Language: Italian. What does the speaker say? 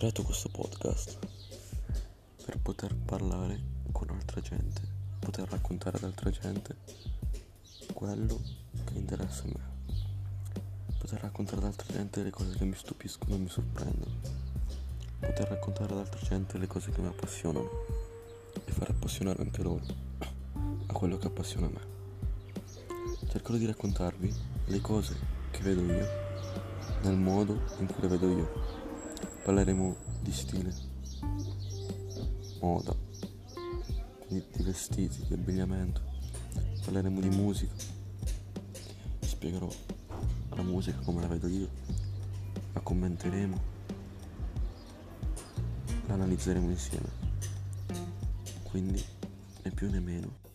creato questo podcast per poter parlare con altra gente, poter raccontare ad altra gente quello che interessa a me, poter raccontare ad altra gente le cose che mi stupiscono e mi sorprendono, poter raccontare ad altra gente le cose che mi appassionano e far appassionare anche loro a quello che appassiona me. Cercherò di raccontarvi le cose che vedo io nel modo in cui le vedo io. Parleremo di stile, moda, di, di vestiti, di abbigliamento, parleremo di musica, spiegherò la musica come la vedo io, la commenteremo, la analizzeremo insieme. Quindi né più né meno